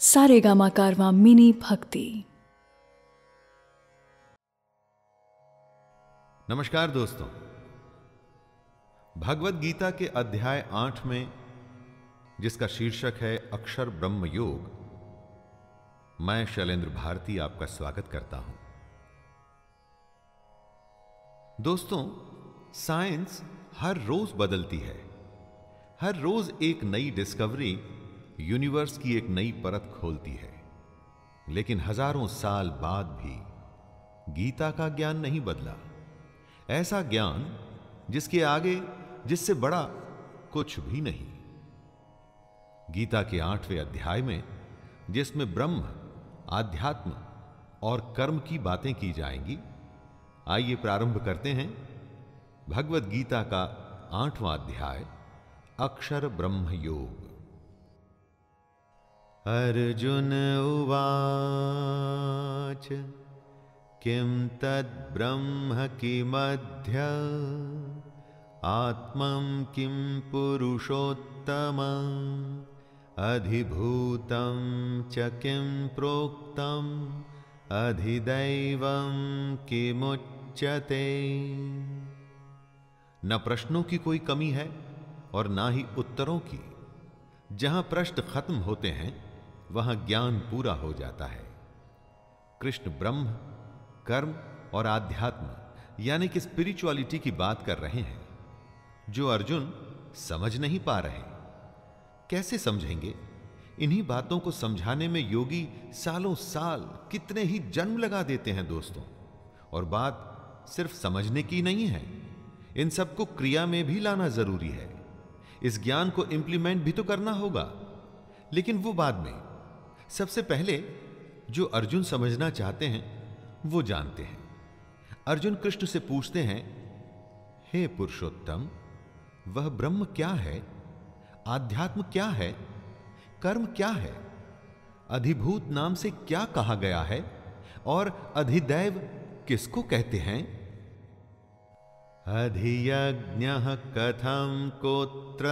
सारेगामा कारवा मिनी भक्ति। नमस्कार दोस्तों। भगवत गीता के अध्याय आठ में, जिसका शीर्षक है अक्षर ब्रह्म योग, मैं शैलेंद्र भारती आपका स्वागत करता हूँ। दोस्तों, साइंस हर रोज बदलती है। हर रोज एक नई डिस्कवरी यूनिवर्स की एक नई परत खोलती है। लेकिन हज़ारों साल बाद भी गीता का ज्ञान नहीं बदला। ऐसा ज्ञान जिसके आगे, जिससे बड़ा कुछ भी नहीं। गीता के आठवें अध्याय में, जिसमें ब्रह्म, आध्यात्म और कर्म की बातें की जाएँगी, आइए प्रारंभ करते हैं भगवत गीता का आठवां अध्याय, अक्षर ब्रह्म योग अर्जुन उवाच, किं तद्ब्रह्म किमध्य? आत्मं किं पुरुषोत्तम? अधिभूतं च किं प्रोक्तम्? अधिदैवं किमुच्यते? न प्रश्नों की कोई कमी है और ना ही उत्तरों की। जहाँ प्रश्न खत्म होते हैं वहाँ ज्ञान पूरा हो जाता है। कृष्ण ब्रह्म, कर्म और आध्यात्म, यानी कि स्पिरिचुअलिटी की बात कर रहे हैं, जो अर्जुन समझ नहीं पा रहे कैसे समझेंगे? इन्हीं बातों को समझाने में योगी सालों साल कितने ही जन्म लगा देते हैं दोस्तों, और बात सिर्फ़ समझने की नहीं है। इन सबको क्रिया में भी लाना ज़रूरी है। इस ज्ञान को इंप्लीमेंट भी तो करना होगा, लेकिन वो बाद में सबसे पहले जो अर्जुन समझना चाहते हैं, वो जानते हैं। अर्जुन कृष्ण से पूछते हैं, हे पुरुषोत्तम, वह ब्रह्म क्या है? आध्यात्म क्या है? कर्म क्या है? अधिभूत नाम से क्या कहा गया है? और अधिदैव किसको कहते हैं? अधियज्ञ कथम कोत्र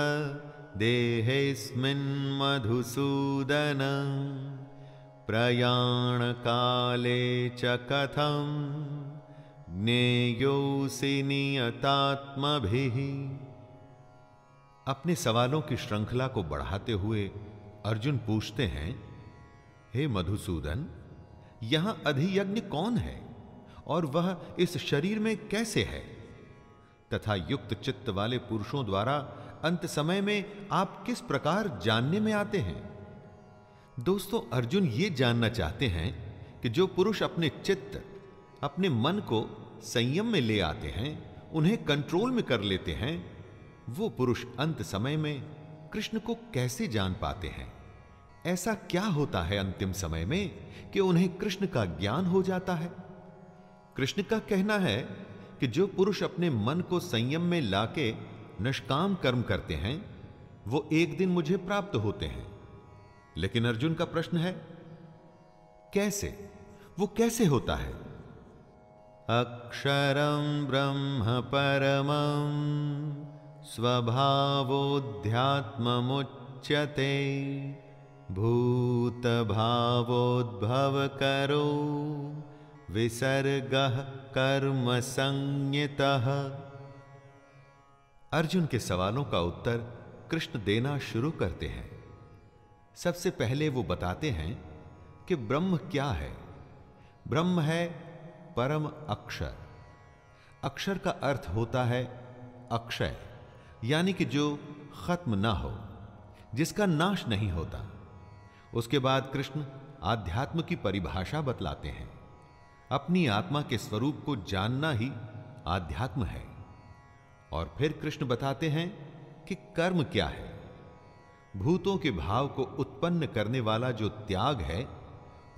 मधुसूदन। प्रयाण काले च कथम। ज्ञेयोसि नियतात्मभिः। अपने सवालों की श्रृंखला को बढ़ाते हुए अर्जुन पूछते हैं, हे मधुसूदन, यहाँ अधियज्ञ कौन है और वह इस शरीर में कैसे है? तथा युक्त चित्त वाले पुरुषों द्वारा अंत समय में आप किस प्रकार जानने में आते हैं? दोस्तों, अर्जुन ये जानना चाहते हैं कि जो पुरुष अपने चित्त, अपने मन को संयम में ले आते हैं, उन्हें कंट्रोल में कर लेते हैं, वो पुरुष अंत समय में कृष्ण को कैसे जान पाते हैं? ऐसा क्या होता है अंतिम समय में कि उन्हें कृष्ण का ज्ञान हो जाता है? कृष्ण का कहना है कि जो पुरुष अपने मन को संयम में लाके निष्काम कर्म करते हैं, वो एक दिन मुझे प्राप्त होते हैं। लेकिन अर्जुन का प्रश्न है, कैसे? वो कैसे होता है? अक्षरम ब्रह्म परमं स्वभावोध्यात्ममुच्यते भूतभावोद्भव करो विसर्ग कर्म संयत अर्जुन के सवालों का उत्तर कृष्ण देना शुरू करते हैं। सबसे पहले वो बताते हैं कि ब्रह्म क्या है। ब्रह्म है परम अक्षर। अक्षर का अर्थ होता है अक्षय, यानी कि जो खत्म ना हो, जिसका नाश नहीं होता। उसके बाद कृष्ण आध्यात्म की परिभाषा बतलाते हैं। अपनी आत्मा के स्वरूप को जानना ही आध्यात्म है। और फिर कृष्ण बताते हैं कि कर्म क्या है। भूतों के भाव को उत्पन्न करने वाला जो त्याग है,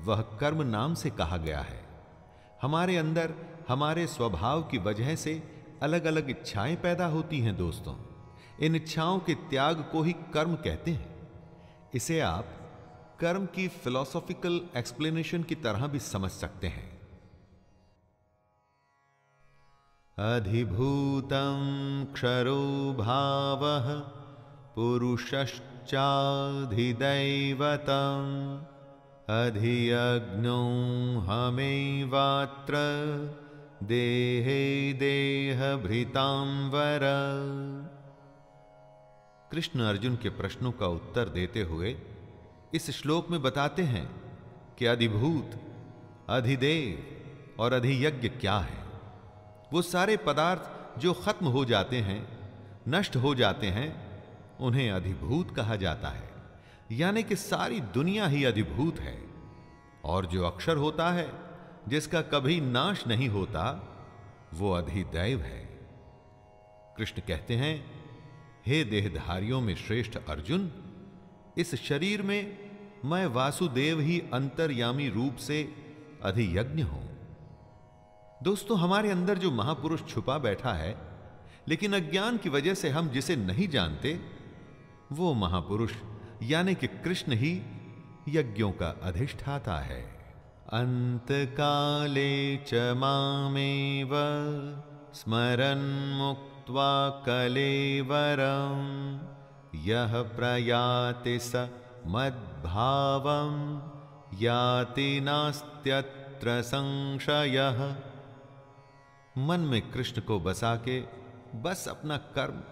वह कर्म नाम से कहा गया है। हमारे अंदर, हमारे स्वभाव की वजह से अलग अलग इच्छाएँ पैदा होती हैं दोस्तों। इन इच्छाओं के त्याग को ही कर्म कहते हैं। इसे आप कर्म की फिलॉसॉफिकल एक्सप्लेनेशन की तरह भी समझ सकते हैं। अधिभूतं क्षरो भावः पुरुषश्चाधिदैवतम्। अधियज्ञो हमेवात्र देहे देह भृतांवर कृष्ण अर्जुन के प्रश्नों का उत्तर देते हुए इस श्लोक में बताते हैं कि अधिभूत, अधिदेव और अधियज्ञ क्या है। वो सारे पदार्थ जो खत्म हो जाते हैं, नष्ट हो जाते हैं, उन्हें अधिभूत कहा जाता है। यानी कि सारी दुनिया ही अधिभूत है। और जो अक्षर होता है, जिसका कभी नाश नहीं होता, वो अधिदैव है। कृष्ण कहते हैं, हे देहधारियों में श्रेष्ठ अर्जुन, इस शरीर में मैं वासुदेव ही अंतर्यामी रूप से अधियज्ञ हूँ। दोस्तों, हमारे अंदर जो महापुरुष छुपा बैठा है, लेकिन अज्ञान की वजह से हम जिसे नहीं जानते, वो महापुरुष, यानी कि कृष्ण ही यज्ञों का अधिष्ठाता है। अंत काले च मामेव, स्मरन मुक्त्वा कलेवरम यह प्रयाति स मद्भावम याति नास्त्यत्र संशय। मन में कृष्ण को बसा के बस अपना कर्म,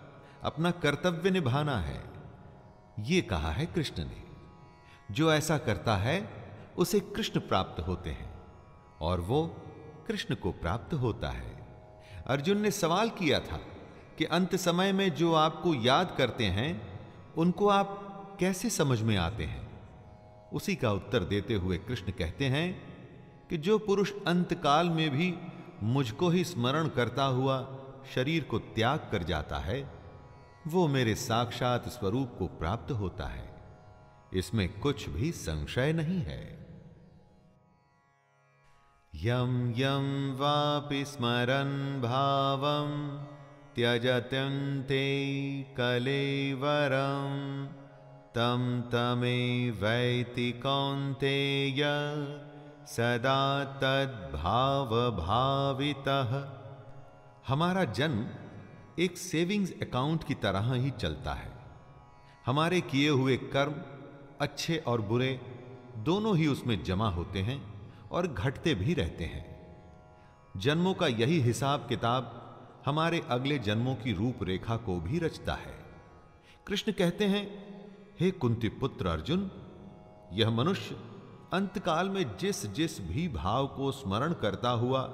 अपना कर्तव्य निभाना है। ये कहा है कृष्ण ने, जो ऐसा करता है, उसे कृष्ण प्राप्त होते हैं और वो कृष्ण को प्राप्त होता है। अर्जुन ने सवाल किया था कि अंत समय में जो आपको याद करते हैं, उनको आप कैसे समझ में आते हैं? उसी का उत्तर देते हुए कृष्ण कहते हैं कि जो पुरुष अंतकाल में भी मुझको ही स्मरण करता हुआ शरीर को त्याग कर जाता है, वो मेरे साक्षात स्वरूप को प्राप्त होता है। इसमें कुछ भी संशय नहीं है। यम यम वापि स्मरन भावम त्यजत्यन्ते कलेवरम तम तमे वैति कौन्तेय सदा तद्भाव भावितः हमारा जन्म एक सेविंग्स अकाउंट की तरह ही चलता है। हमारे किए हुए कर्म, अच्छे और बुरे, दोनों ही उसमें जमा होते हैं और घटते भी रहते हैं। जन्मों का यही हिसाब किताब हमारे अगले जन्मों की रूपरेखा को भी रचता है। कृष्ण कहते हैं, हे कुंती पुत्र अर्जुन, यह मनुष्य अंतकाल में जिस जिस भी भाव को स्मरण करता हुआ,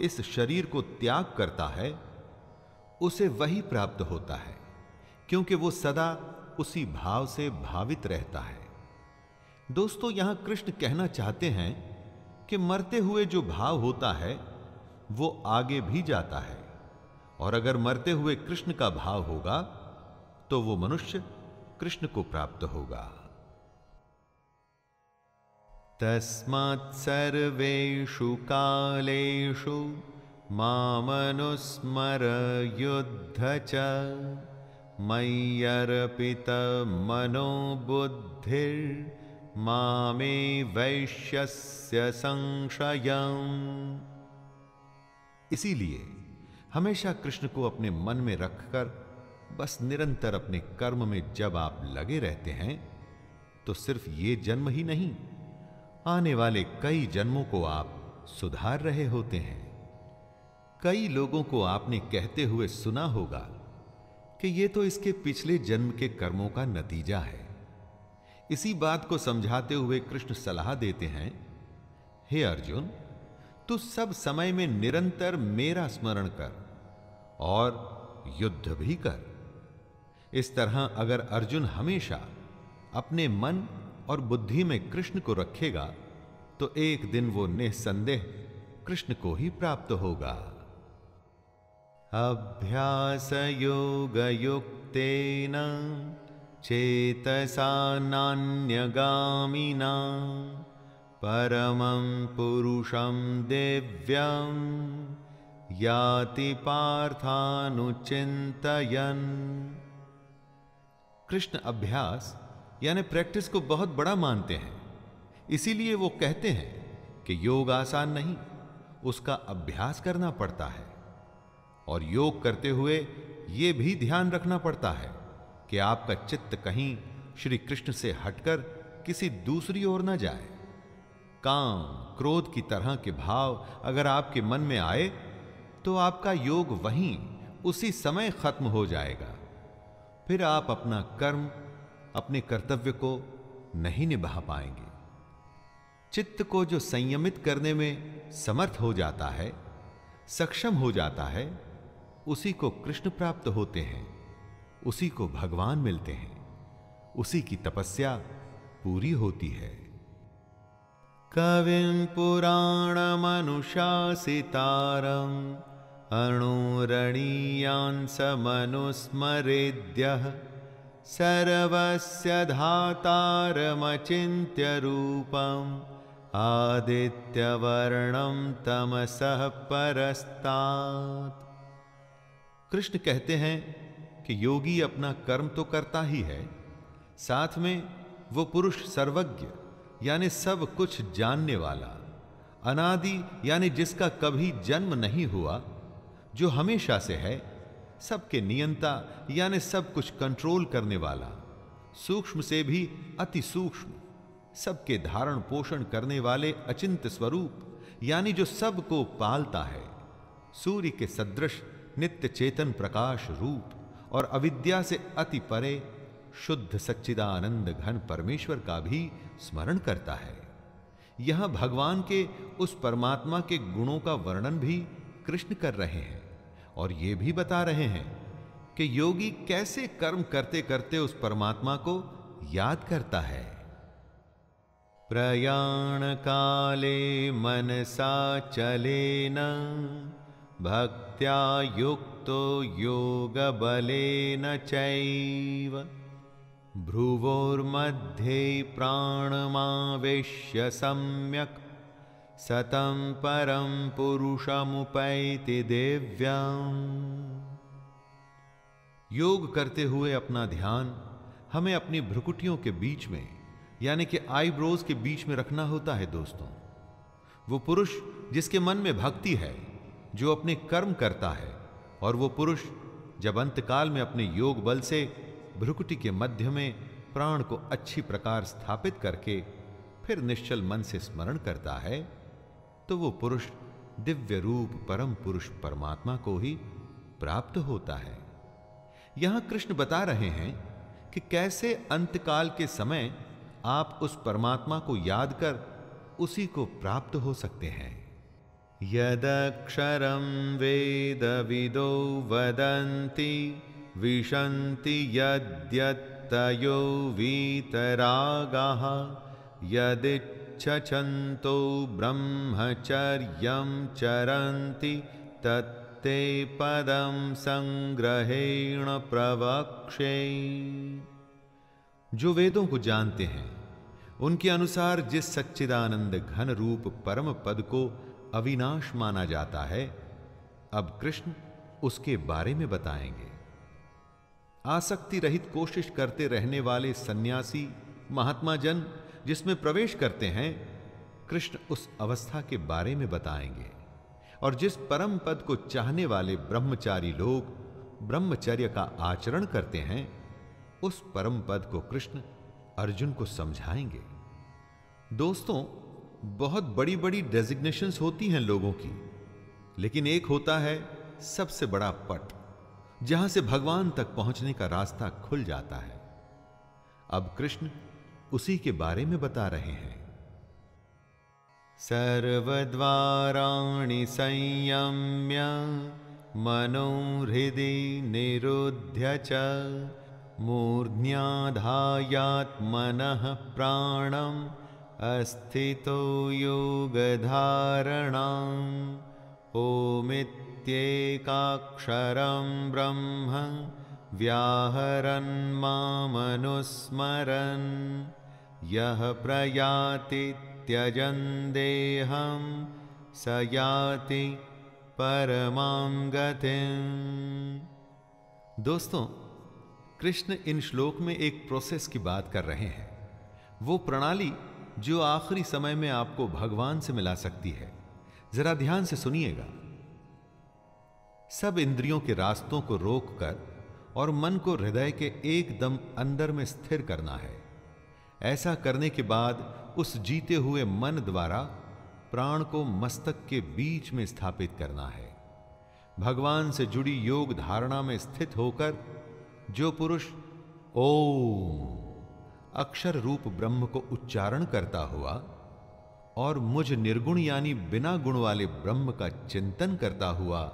इस शरीर को त्याग करता है, उसे वही प्राप्त होता है, क्योंकि वो सदा उसी भाव से भावित रहता है। दोस्तों, यहाँ कृष्ण कहना चाहते हैं कि मरते हुए जो भाव होता है, वो आगे भी जाता है, और अगर मरते हुए कृष्ण का भाव होगा तो वो मनुष्य कृष्ण को प्राप्त होगा। तस्मात् कालेषु मामनुस्मर युद्ध च मय्यर्पितमनो बुद्धिर्मामे वैश्यस्य संशयम्। इसीलिए हमेशा कृष्ण को अपने मन में रखकर, बस निरंतर अपने कर्म में जब आप लगे रहते हैं तो सिर्फ़ ये जन्म ही नहीं आने वाले कई जन्मों को आप सुधार रहे होते हैं। कई लोगों को आपने कहते हुए सुना होगा कि यह तो इसके पिछले जन्म के कर्मों का नतीजा है। इसी बात को समझाते हुए कृष्ण सलाह देते हैं, हे अर्जुन, तू सब समय में निरंतर मेरा स्मरण कर और युद्ध भी कर। इस तरह अगर अर्जुन हमेशा अपने मन और बुद्धि में कृष्ण को रखेगा तो एक दिन वो निसंदेह कृष्ण को ही प्राप्त होगा। अभ्यासयोगयुक्तेन चेतसा नान्यगामिना परमं पुरुषं दिव्यं याति पार्थानुचिन्तयन्। कृष्ण अभ्यास यानी प्रैक्टिस को बहुत बड़ा मानते हैं। इसीलिए वो कहते हैं कि योग आसान नहीं, उसका अभ्यास करना पड़ता है। और योग करते हुए यह भी ध्यान रखना पड़ता है कि आपका चित्त कहीं श्री कृष्ण से हटकर किसी दूसरी ओर न जाए। काम, क्रोध की तरह के भाव अगर आपके मन में आए तो आपका योग वहीं उसी समय खत्म हो जाएगा। फिर आप अपना कर्म अपने कर्तव्य को नहीं निभा पाएँगे। चित्त को जो संयमित करने में समर्थ हो जाता है, सक्षम हो जाता है, उसी को कृष्ण प्राप्त होते हैं, उसी को भगवान मिलते हैं, उसी की तपस्या पूरी होती है। कविं पुराणमनुशासितारम् अणुरणीयांसमनुस्मरेद्यः सर्वस्य रूपम् आदित्यवर्णं तमसः परस्तात्। कृष्ण कहते हैं कि योगी अपना कर्म तो करता ही है, साथ में वो पुरुष सर्वज्ञ, यानी सब कुछ जानने वाला, अनादि, यानी जिसका कभी जन्म नहीं हुआ, जो हमेशा से है सबके नियंता, यानी सब कुछ कंट्रोल करने वाला। सूक्ष्म से भी अति सूक्ष्म। सबके धारण पोषण करने वाले अचिंत स्वरूप, यानी जो सबको पालता है। सूर्य के सदृश, नित्य चेतन प्रकाश रूप, और अविद्या से अति परे, शुद्ध सच्चिदानंद घन परमेश्वर का भी स्मरण करता है। यह भगवान के, उस परमात्मा के गुणों का वर्णन भी कृष्ण कर रहे हैं। और ये भी बता रहे हैं कि योगी कैसे कर्म करते करते उस परमात्मा को याद करता है। प्रयाण काले मनसा चलेन भक्त्या युक्तो योग बलेन चैव। भ्रुवोर्मध्ये प्राणमावेश्य सम्यक् सतं परं पुरुषमुपैति दिव्यम्। योग करते हुए अपना ध्यान हमें अपनी भ्रुकुटियों के बीच में, यानी कि आईब्रोज के बीच में रखना होता है दोस्तों। वो पुरुष जिसके मन में भक्ति है, जो अपने कर्म करता है, और वो पुरुष जब अंतकाल में अपने योग बल से भ्रुकुटी के मध्य में प्राण को अच्छी प्रकार स्थापित करके फिर निश्चल मन से स्मरण करता है तो वो पुरुष दिव्य रूप परम पुरुष परमात्मा को ही प्राप्त होता है। यहाँ कृष्ण बता रहे हैं कि कैसे अंतकाल के समय आप उस परमात्मा को याद कर उसी को प्राप्त हो सकते हैं। यदक्षरं वेद विदो वदन्ति, विशन्ति यद्यत्तयो वीतरागाः यदिच्छन्तो ब्रह्मचर्यं चरन्ति तत्ते पदं संग्रहेण प्रवक्षे जो वेदों को जानते हैं, उनके अनुसार जिस सच्चिदानंद घन रूप परम पद को अविनाश माना जाता है, अब कृष्ण उसके बारे में बताएँगे। आसक्ति रहित कोशिश करते रहने वाले सन्यासी, महात्मा जन जिसमें प्रवेश करते हैं, कृष्ण उस अवस्था के बारे में बताएँगे। और जिस परम पद को चाहने वाले ब्रह्मचारी लोग ब्रह्मचर्य का आचरण करते हैं, उस परम पद को कृष्ण अर्जुन को समझाएँगे। दोस्तों, बहुत बड़ी बड़ी डेजिग्नेशंस होती हैं लोगों की, लेकिन एक होता है सबसे बड़ा पट, जहाँ से भगवान तक पहुँचने का रास्ता खुल जाता है। अब कृष्ण उसी के बारे में बता रहे हैं। सर्वद्वाराणि संयम्य मनोहृदि निरुध्य च मूर्ध्याधायात्मनः प्राणम्, अस्थितो योगधारणाम् ओमित्येकाक्षरं ब्रह्म व्याहरन् मामनुस्मरन्। यः प्रयाति त्यजन् देहं, स याति परमां गतिम्। दोस्तों, कृष्ण इन श्लोक में एक प्रोसेस की बात कर रहे हैं। वो प्रणाली जो आखिरी समय में आपको भगवान से मिला सकती है। जरा ध्यान से सुनिएगा। सब इंद्रियों के रास्तों को रोककर और मन को हृदय के एकदम अंदर में स्थिर करना है। ऐसा करने के बाद उस जीते हुए मन द्वारा प्राण को मस्तक के बीच में स्थापित करना है। भगवान से जुड़ी योग धारणा में स्थित होकर जो पुरुष ओम अक्षर रूप ब्रह्म को उच्चारण करता हुआ और मुझ निर्गुण यानी बिना गुण वाले ब्रह्म का चिंतन करता हुआ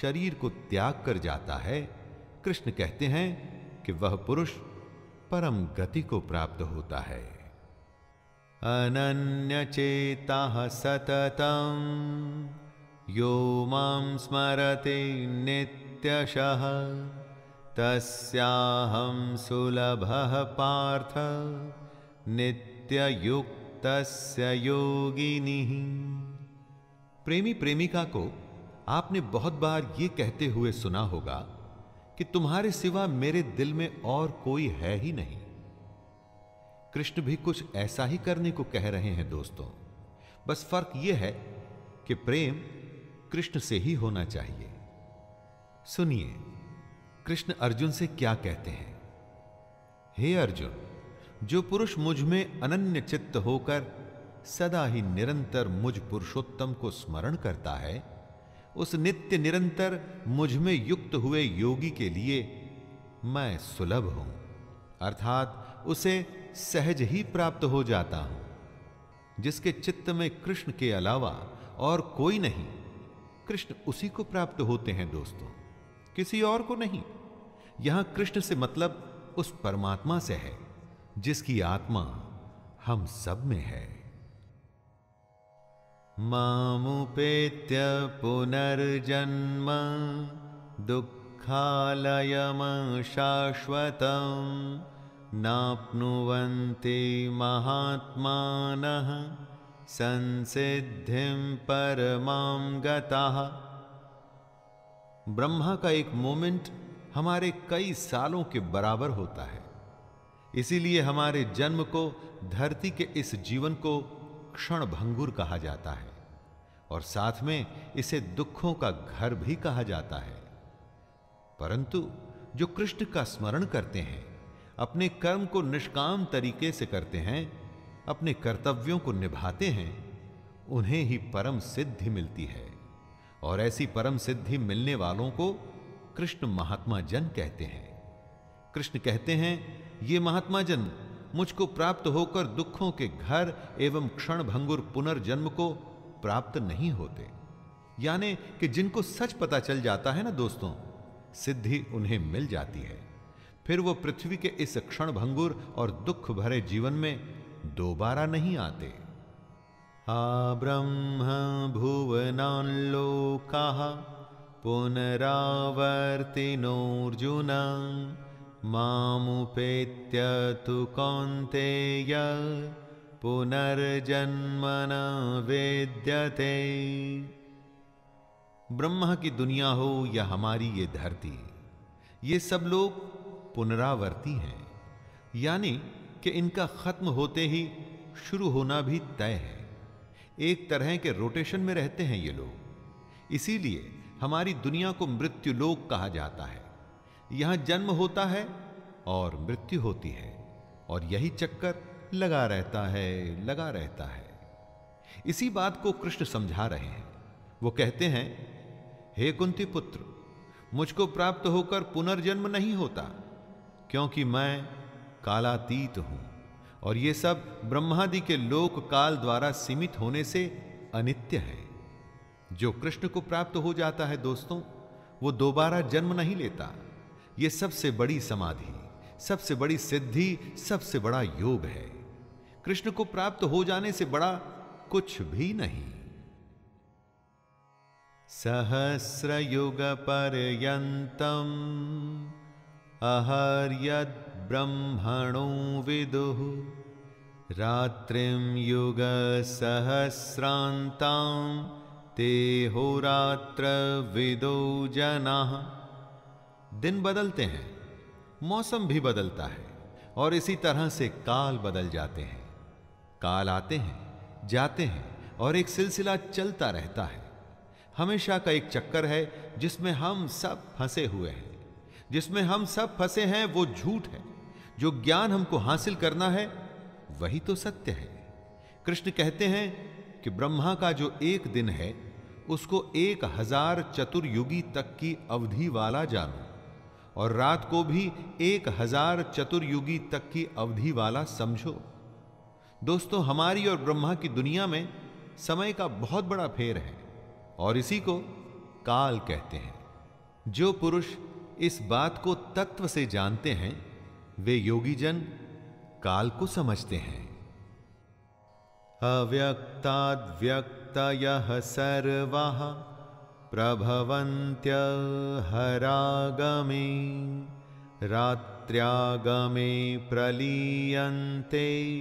शरीर को त्याग कर जाता है कृष्ण कहते हैं कि वह पुरुष परम गति को प्राप्त होता है। अनन्य चेता सततम। यो माँ स्मरते नित्यशः। तस्याहं सुलभः पार्थ। नित्ययुक्तस्य योगिनिः। प्रेमी प्रेमिका को आपने बहुत बार ये कहते हुए सुना होगा कि तुम्हारे सिवा मेरे दिल में और कोई है ही नहीं। कृष्ण भी कुछ ऐसा ही करने को कह रहे हैं दोस्तों। बस फ़र्क यह है कि प्रेम कृष्ण से ही होना चाहिए। सुनिए, कृष्ण अर्जुन से क्या कहते हैं? हे अर्जुन, जो पुरुष मुझमें अनन्य चित्त होकर सदा ही निरंतर मुझ पुरुषोत्तम को स्मरण करता है उस नित्य निरंतर मुझमें युक्त हुए योगी के लिए मैं सुलभ हूँ। अर्थात उसे सहज ही प्राप्त हो जाता हूँ, जिसके चित्त में कृष्ण के अलावा और कोई नहीं। कृष्ण उसी को प्राप्त होते हैं दोस्तों, किसी और को नहीं। यहाँ कृष्ण से मतलब उस परमात्मा से है, जिसकी आत्मा हम सब में है। मामुपेत्य पुनर्जन्म दुःखालयमशाश्वतम् नाप्नुवन्ति महात्मानः संसिद्धिं परमां गताः। ब्रह्मा का एक मोमेंट हमारे कई सालों के बराबर होता है। इसीलिए हमारे जन्म को, धरती के इस जीवन को क्षण भंगुर कहा जाता है। और साथ में इसे दुखों का घर भी कहा जाता है। परंतु जो कृष्ण का स्मरण करते हैं, अपने कर्म को निष्काम तरीके से करते हैं, अपने कर्तव्यों को निभाते हैं, उन्हें ही परम सिद्धि मिलती है। और ऐसी परम सिद्धि मिलने वालों को कृष्ण महात्मा जन कहते हैं। कृष्ण कहते हैं, ये महात्मा जन, मुझको प्राप्त होकर दुखों के घर एवं क्षण भंगुर पुनर्जन्म को प्राप्त नहीं होते। यानी कि जिनको सच पता चल जाता है ना दोस्तों, सिद्धि उन्हें मिल जाती है। फिर वो पृथ्वी के इस क्षण भंगुर और दुख भरे जीवन में दोबारा नहीं आते। आ ब्रह्म भुवनालोका पुनरावर्तिनोर्जुन मामुपेत्य तु कौन्तेय। पुनर्जन्म न वेद्यते। ब्रह्मा की दुनिया हो या हमारी ये धरती, ये सब लोग पुनरावर्ती हैं। यानी कि इनका खत्म होते ही शुरू होना भी तय है। एक तरह के रोटेशन में रहते हैं ये लोग। इसीलिए हमारी दुनिया को मृत्यु लोक कहा जाता है। यहाँ जन्म होता है और मृत्यु होती है। और यही चक्कर लगा रहता है, लगा रहता है। इसी बात को कृष्ण समझा रहे हैं। वो कहते हैं, हे कुंती पुत्र, मुझको प्राप्त होकर पुनर्जन्म नहीं होता, क्योंकि मैं कालातीत हूँ और ये सब ब्रह्मादि के लोक काल द्वारा सीमित होने से अनित्य है। जो कृष्ण को प्राप्त हो जाता है दोस्तों, वो दोबारा जन्म नहीं लेता। ये सबसे बड़ी समाधि, सबसे बड़ी सिद्धि, सबसे बड़ा योग है। कृष्ण को प्राप्त हो जाने से बड़ा कुछ भी नहीं। सहस्रयुग पर्यन्तम् अहर्यद् ब्रह्मणो विदुः रात्रिं युग सहस्रान्तां ते होरात्र विदो जना। दिन बदलते हैं, मौसम भी बदलता है और इसी तरह से काल बदल जाते हैं। काल आते हैं, जाते हैं और एक सिलसिला चलता रहता है। हमेशा का एक चक्कर है जिसमें हम सब फंसे हुए हैं। जिसमें हम सब फंसे हैं वो झूठ है। जो ज्ञान हमको हासिल करना है, वही तो सत्य है। कृष्ण कहते हैं कि ब्रह्मा का जो एक दिन है, उसको एक हज़ार चतुर्युगी तक की अवधि वाला जानो और रात को भी एक हज़ार चतुर्युगी तक की अवधि वाला समझो। दोस्तों, हमारी और ब्रह्मा की दुनिया में समय का बहुत बड़ा फेर है और इसी को काल कहते हैं। जो पुरुष इस बात को तत्व से जानते हैं, वे योगी जन काल को समझते हैं। अव्यक्ताद्व्यक्तयः सर्वाः प्रभवन्त्य हरागमे, रात्र्यागमे प्रलीयन्ते।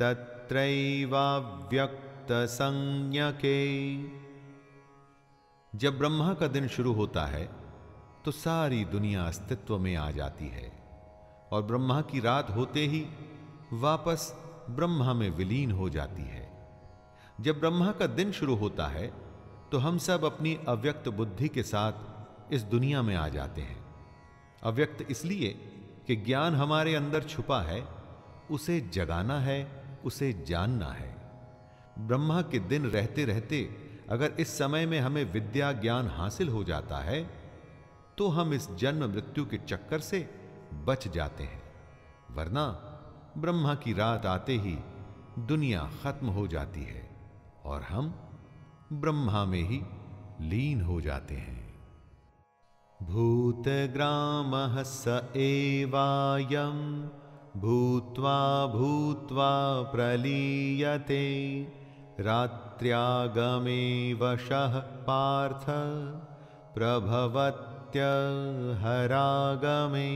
तत्रैवाव्यक्त संज्ञके जब ब्रह्मा का दिन शुरू होता है तो सारी दुनिया अस्तित्व में आ जाती है, और ब्रह्मा की रात होते ही वापस ब्रह्मा में विलीन हो जाती है। जब ब्रह्मा का दिन शुरू होता है तो हम सब अपनी अव्यक्त बुद्धि के साथ इस दुनिया में आ जाते हैं। अव्यक्त इसलिए कि ज्ञान हमारे अंदर छुपा है, उसे जगाना है उसे जानना है। ब्रह्मा के दिन रहते रहते अगर इस समय में हमें विद्या ज्ञान हासिल हो जाता है तो हम इस जन्म मृत्यु के चक्कर से बच जाते हैं। वरना ब्रह्मा की रात आते ही दुनिया खत्म हो जाती है और हम ब्रह्मा में ही लीन हो जाते हैं। भूतग्राम स एवायम भूत्वा भूत्वा प्रलीयते। रात्र्यागमे वशः पार्थ। प्रभवत्य हरागमे।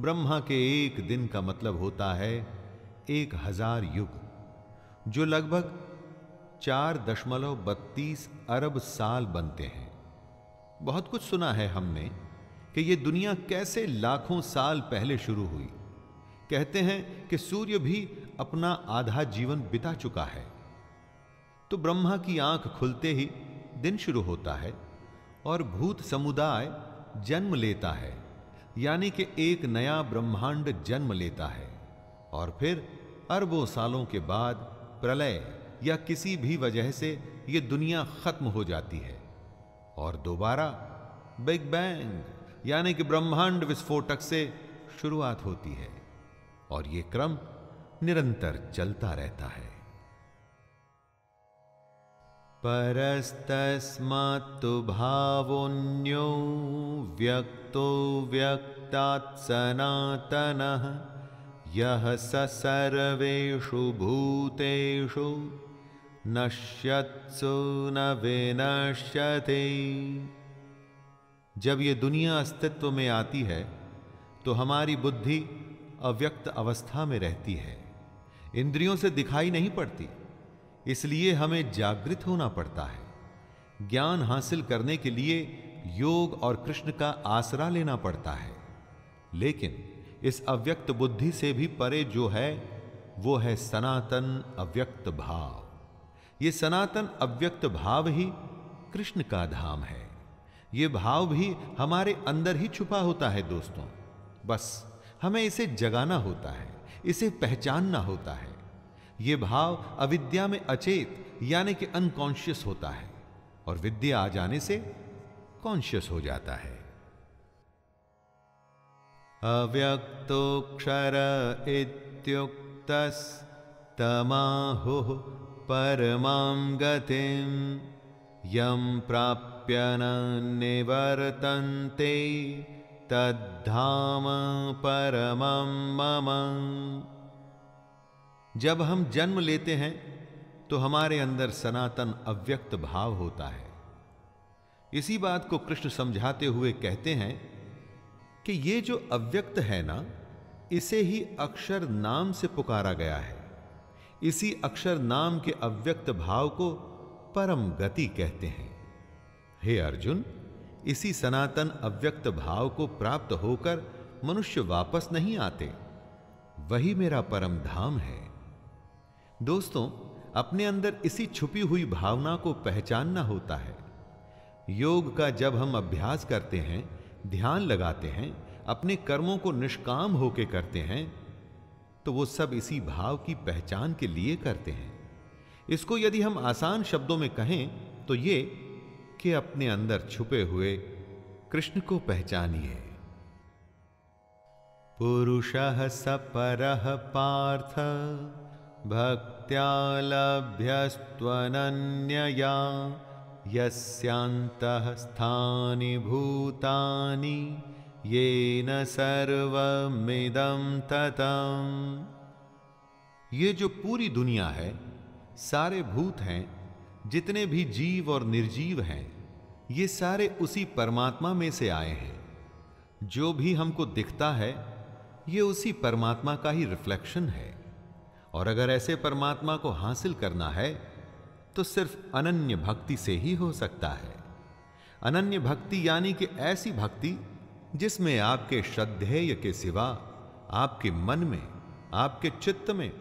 ब्रह्मा के एक दिन का मतलब होता है एक हज़ार युग, जो लगभग चार दशमलव बत्तीस अरब साल बनते हैं। बहुत कुछ सुना है हमने कि यह दुनिया कैसे लाखों साल पहले शुरू हुई। कहते हैं कि सूर्य भी अपना आधा जीवन बिता चुका है। तो ब्रह्मा की आँख खुलते ही दिन शुरू होता है और भूत समुदाय जन्म लेता है, यानी कि एक नया ब्रह्मांड जन्म लेता है। और फिर अरबों सालों के बाद प्रलय या किसी भी वजह से यह दुनिया खत्म हो जाती है और दोबारा बिग बैंग यानी कि ब्रह्मांड विस्फोटक से शुरुआत होती है और यह क्रम निरंतर चलता रहता है। परस्तस्मात्तु भावोन्यो व्यक्तो व्यक्तात् सनातनः यह स सर्वेषु भूतेषु, नश्यत्सु न विनश्यते। जब ये दुनिया अस्तित्व में आती है तो हमारी बुद्धि अव्यक्त अवस्था में रहती है। इंद्रियों से दिखाई नहीं पड़ती, इसलिए हमें जागृत होना पड़ता है। ज्ञान हासिल करने के लिए योग और कृष्ण का आसरा लेना पड़ता है। लेकिन इस अव्यक्त बुद्धि से भी परे जो है, वो है सनातन अव्यक्त भाव। ये सनातन अव्यक्त भाव ही कृष्ण का धाम है। ये भाव भी हमारे अंदर ही छुपा होता है दोस्तों। बस हमें इसे जगाना होता है, इसे पहचानना होता है। ये भाव अविद्या में अचेत, यानी कि अनकॉन्शियस होता है और विद्या आ जाने से कॉन्शियस हो जाता है। अव्यक्तोक्षर इत्युक्तस्तमाहुः परमां गतिं यं प्राप्य निवर्तन्ते तद्धाम परमं मम। जब हम जन्म लेते हैं तो हमारे अंदर सनातन अव्यक्त भाव होता है। इसी बात को कृष्ण समझाते हुए कहते हैं कि ये जो अव्यक्त है ना, इसे ही अक्षर नाम से पुकारा गया है। इसी अक्षर नाम के अव्यक्त भाव को परम गति कहते हैं। हे अर्जुन, इसी सनातन अव्यक्त भाव को प्राप्त होकर मनुष्य वापस नहीं आते। वही मेरा परम धाम है। दोस्तों, अपने अंदर इसी छुपी हुई भावना को पहचानना होता है। योग का जब हम अभ्यास करते हैं, ध्यान लगाते हैं, अपने कर्मों को निष्काम होके करते हैं तो वो सब इसी भाव की पहचान के लिए करते हैं। इसको यदि हम आसान शब्दों में कहें तो ये कि अपने अंदर छुपे हुए कृष्ण को पहचानिए। पुरुष सपर पार्थ भक्त्या लभ्यस्त्वनन्यया यस्यान्तः भूतानि, येन सर्वमिदं ततम्। ये जो पूरी दुनिया है, सारे भूत हैं, जितने भी जीव और निर्जीव हैं ये सारे उसी परमात्मा में से आए हैं। जो भी हमको दिखता है, ये उसी परमात्मा का ही रिफ्लेक्शन है। और अगर ऐसे परमात्मा को हासिल करना है तो सिर्फ़ अनन्य भक्ति से ही हो सकता है। अनन्य भक्ति यानी कि ऐसी भक्ति, जिसमें आपके श्रद्धेय के सिवा, आपके मन में, आपके चित्त में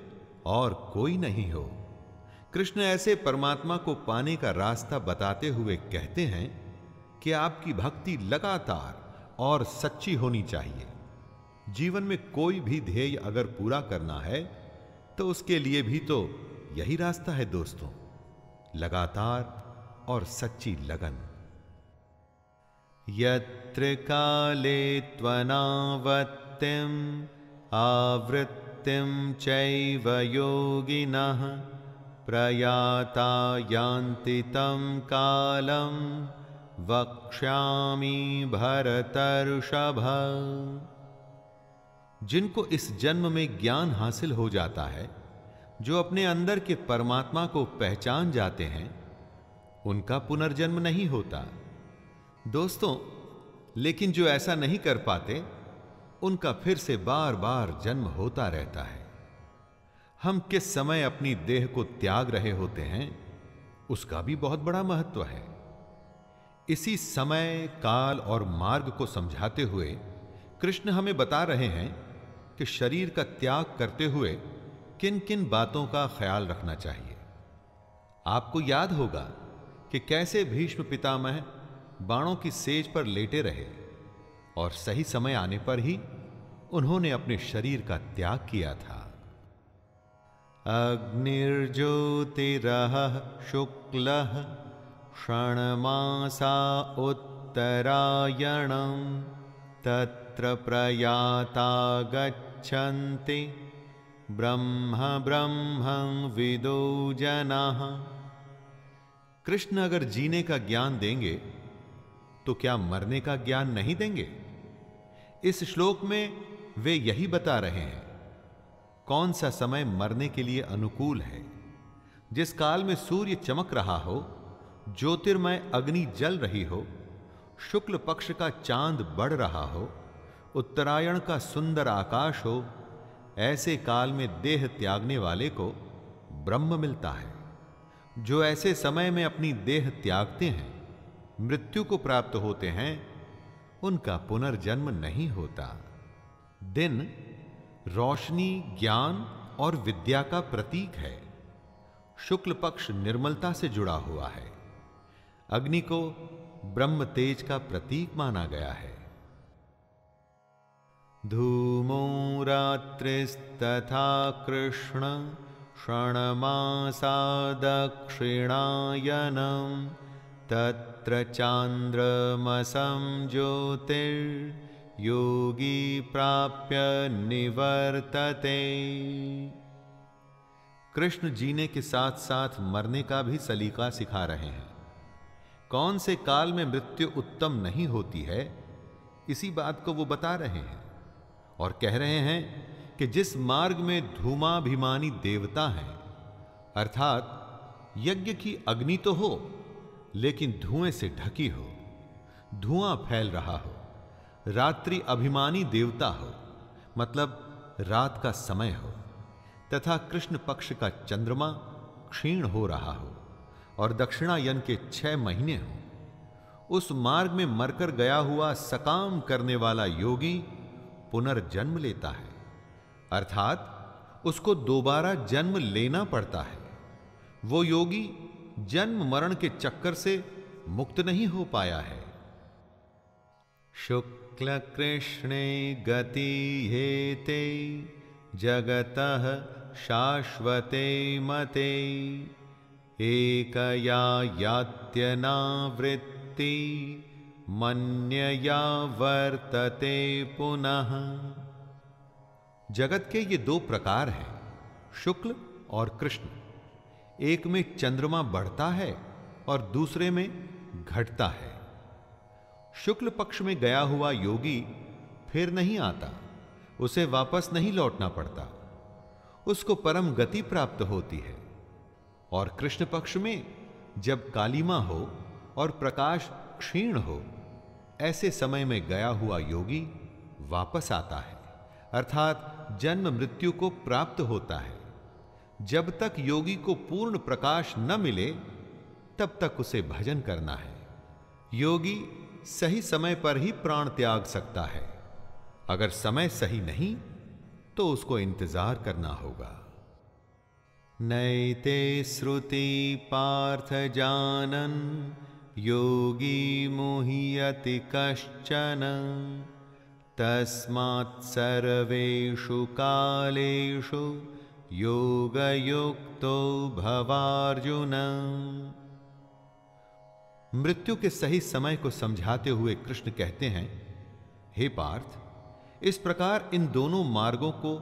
और कोई नहीं हो। कृष्ण ऐसे परमात्मा को पाने का रास्ता बताते हुए कहते हैं कि आपकी भक्ति लगातार और सच्ची होनी चाहिए। जीवन में कोई भी ध्येय अगर पूरा करना है तो उसके लिए भी तो यही रास्ता है दोस्तों, लगातार और सच्ची लगन। यत्र काले त्वनावत्तिम आवृत्तिम चैव योगिनः प्रयाता यान्ति तं वक्ष्यामि भरतर्षभ। जिनको इस जन्म में ज्ञान हासिल हो जाता है, जो अपने अंदर के परमात्मा को पहचान जाते हैं, उनका पुनर्जन्म नहीं होता। दोस्तों, लेकिन जो ऐसा नहीं कर पाते, उनका फिर से बार बार जन्म होता रहता है। हम किस समय अपनी देह को त्याग रहे होते हैं, उसका भी बहुत बड़ा महत्व है। इसी समय, काल और मार्ग को समझाते हुए कृष्ण हमें बता रहे हैं कि शरीर का त्याग करते हुए किन किन बातों का ख्याल रखना चाहिए। आपको याद होगा कि कैसे भीष्म पितामह बाणों की सेज पर लेटे रहे और सही समय आने पर ही उन्होंने अपने शरीर का त्याग किया था। अग्निर्ज्योतिरः शुक्ल क्षणमासा उत्तरायणं तत्र प्रयाता गच्छन्ति। ब्रह्म ब्रह्मं विदो जनाः। कृष्ण अगर जीने का ज्ञान देंगे तो क्या मरने का ज्ञान नहीं देंगे? इस श्लोक में वे यही बता रहे हैं, कौन सा समय मरने के लिए अनुकूल है? जिस काल में सूर्य चमक रहा हो ज्योतिर्मय अग्नि जल रही हो, शुक्ल पक्ष का चाँद बढ़ रहा हो, उत्तरायण का सुंदर आकाश हो, ऐसे काल में देह त्यागने वाले को ब्रह्म मिलता है। जो ऐसे समय में अपनी देह त्यागते हैं, मृत्यु को प्राप्त होते हैं, उनका पुनर्जन्म नहीं होता। दिन रोशनी, ज्ञान और विद्या का प्रतीक है। शुक्ल पक्ष निर्मलता से जुड़ा हुआ है। अग्नि को ब्रह्म तेज का प्रतीक माना गया है। धूमो रात्रिस्तथा कृष्ण क्षणमासा दक्षिणायनम तत्र चांद्रमसं ज्योतिर्योगी प्राप्य निवर्तते। कृष्ण जीने के साथ साथ मरने का भी सलीका सिखा रहे हैं। कौन से काल में मृत्यु उत्तम नहीं होती है, इसी बात को वो बता रहे हैं और कह रहे हैं कि जिस मार्ग में धूमाभिमानी देवता हैं, अर्थात यज्ञ की अग्नि तो हो, लेकिन धुएँ से ढकी हो, धुआँ फैल रहा हो, रात्रि अभिमानी देवता हो मतलब रात का समय हो, तथा कृष्ण पक्ष का चंद्रमा क्षीण हो रहा हो। और दक्षिणायन के छह महीने हो। उस मार्ग में मरकर गया हुआ सकाम करने वाला योगी पुनर्जन्म लेता है। अर्थात उसको दोबारा जन्म लेना पड़ता है। वो योगी जन्म मरण के चक्कर से मुक्त नहीं हो पाया है। शुक्ल कृष्णे गति हेते, जगत शाश्वते मते। एकया यात्यनावृत्ति मन्यया वर्तते पुनः। जगत के ये दो प्रकार हैं, शुक्ल और कृष्ण। एक में चंद्रमा बढ़ता है और दूसरे में घटता है। शुक्ल पक्ष में गया हुआ योगी फिर नहीं आता, उसे वापस नहीं लौटना पड़ता। उसको परम गति प्राप्त होती है। और कृष्ण पक्ष में जब कालीमा हो और प्रकाश क्षीण हो, ऐसे समय में गया हुआ योगी वापस आता है। अर्थात जन्म मृत्यु को प्राप्त होता है। जब तक योगी को पूर्ण प्रकाश न मिले, तब तक उसे भजन करना है। योगी सही समय पर ही प्राण त्याग सकता है। अगर समय सही नहीं तो उसको इंतज़ार करना होगा। नैते श्रुति पार्थ जानन, योगी मोहियति कश्चन। तस्मात् सर्वेषु कालेषु योगयुक्तो भवार्जुन। मृत्यु के सही समय को समझाते हुए कृष्ण कहते हैं, हे पार्थ, इस प्रकार इन दोनों मार्गों को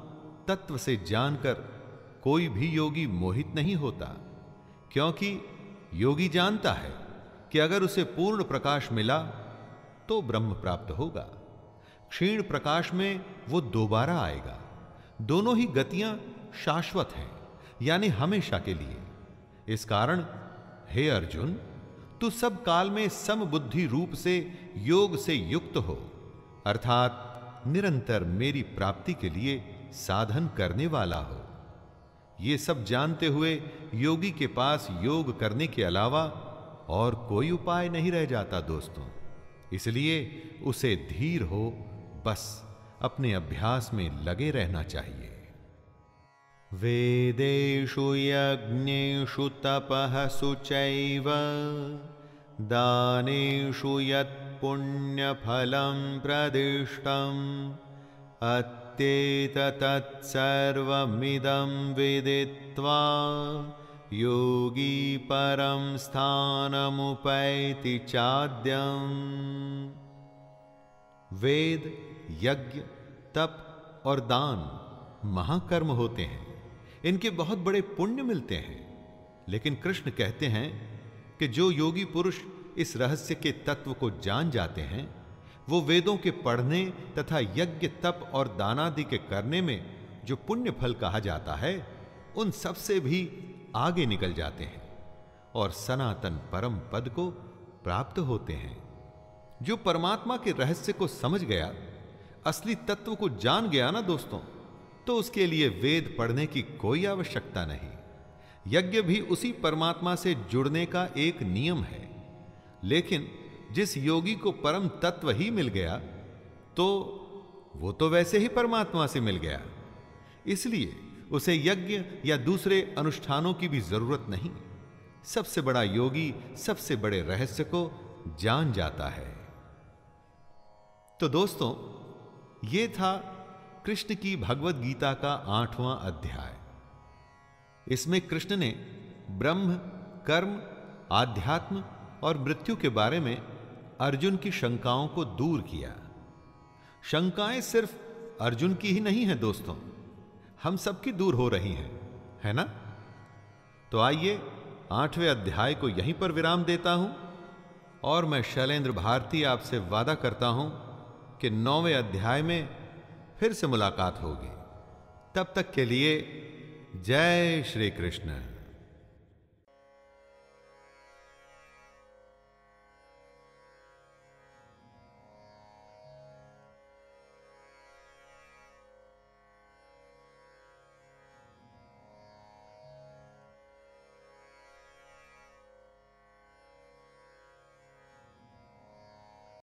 तत्व से जानकर कोई भी योगी मोहित नहीं होता, क्योंकि योगी जानता है कि अगर उसे पूर्ण प्रकाश मिला तो ब्रह्म प्राप्त होगा। क्षीण प्रकाश में वो दोबारा आएगा। दोनों ही गतियाँ शाश्वत हैं, यानी हमेशा के लिए। इस कारण, हे अर्जुन, तू सब काल में समबुद्धि रूप से योग से युक्त हो, अर्थात निरंतर मेरी प्राप्ति के लिए साधन करने वाला हो। ये सब जानते हुए योगी के पास योग करने के अलावा और कोई उपाय नहीं रह जाता दोस्तों। इसलिए उसे धीर हो, बस अपने अभ्यास में लगे रहना चाहिए। वेदेषु यज्ञेषु तपः सुचैव दानेषु यत् पुण्यफलं प्रदिष्टम् अत्येतत्सर्वमिदं विदित्वा योगी परं स्थानमुपैति चाद्यम्। वेद, यज्ञ, तप और दान महाकर्म होते हैं। इनके बहुत बड़े पुण्य मिलते हैं। लेकिन कृष्ण कहते हैं कि जो योगी पुरुष इस रहस्य के तत्व को जान जाते हैं वो वेदों के पढ़ने तथा यज्ञ, तप और दानादि के करने में जो पुण्य फल कहा जाता है, उन सबसे भी आगे निकल जाते हैं और सनातन परम पद को प्राप्त होते हैं। जो परमात्मा के रहस्य को समझ गया, असली तत्व को जान गया ना दोस्तों तो उसके लिए वेद पढ़ने की कोई आवश्यकता नहीं। यज्ञ भी उसी परमात्मा से जुड़ने का एक नियम है। लेकिन जिस योगी को परम तत्व ही मिल गया तो वो तो वैसे ही परमात्मा से मिल गया। इसलिए उसे यज्ञ या दूसरे अनुष्ठानों की भी ज़रूरत नहीं। सबसे बड़ा योगी, सबसे बड़े रहस्य को जान जाता है। तो दोस्तों, ये था कृष्ण की भगवत गीता का आठवां अध्याय। इसमें कृष्ण ने ब्रह्म, कर्म, आध्यात्म और मृत्यु के बारे में अर्जुन की शंकाओं को दूर किया। शंकाएँ सिर्फ़ अर्जुन की ही नहीं है दोस्तों, हम सबकी दूर हो रही हैं, है ना? तो आइए आठवें अध्याय को यहीं पर विराम देता हूँ और मैं शैलेंद्र भारती आपसे वादा करता हूँ कि नौवें अध्याय में फिर से मुलाकात होगी। तब तक के लिए जय श्री कृष्ण।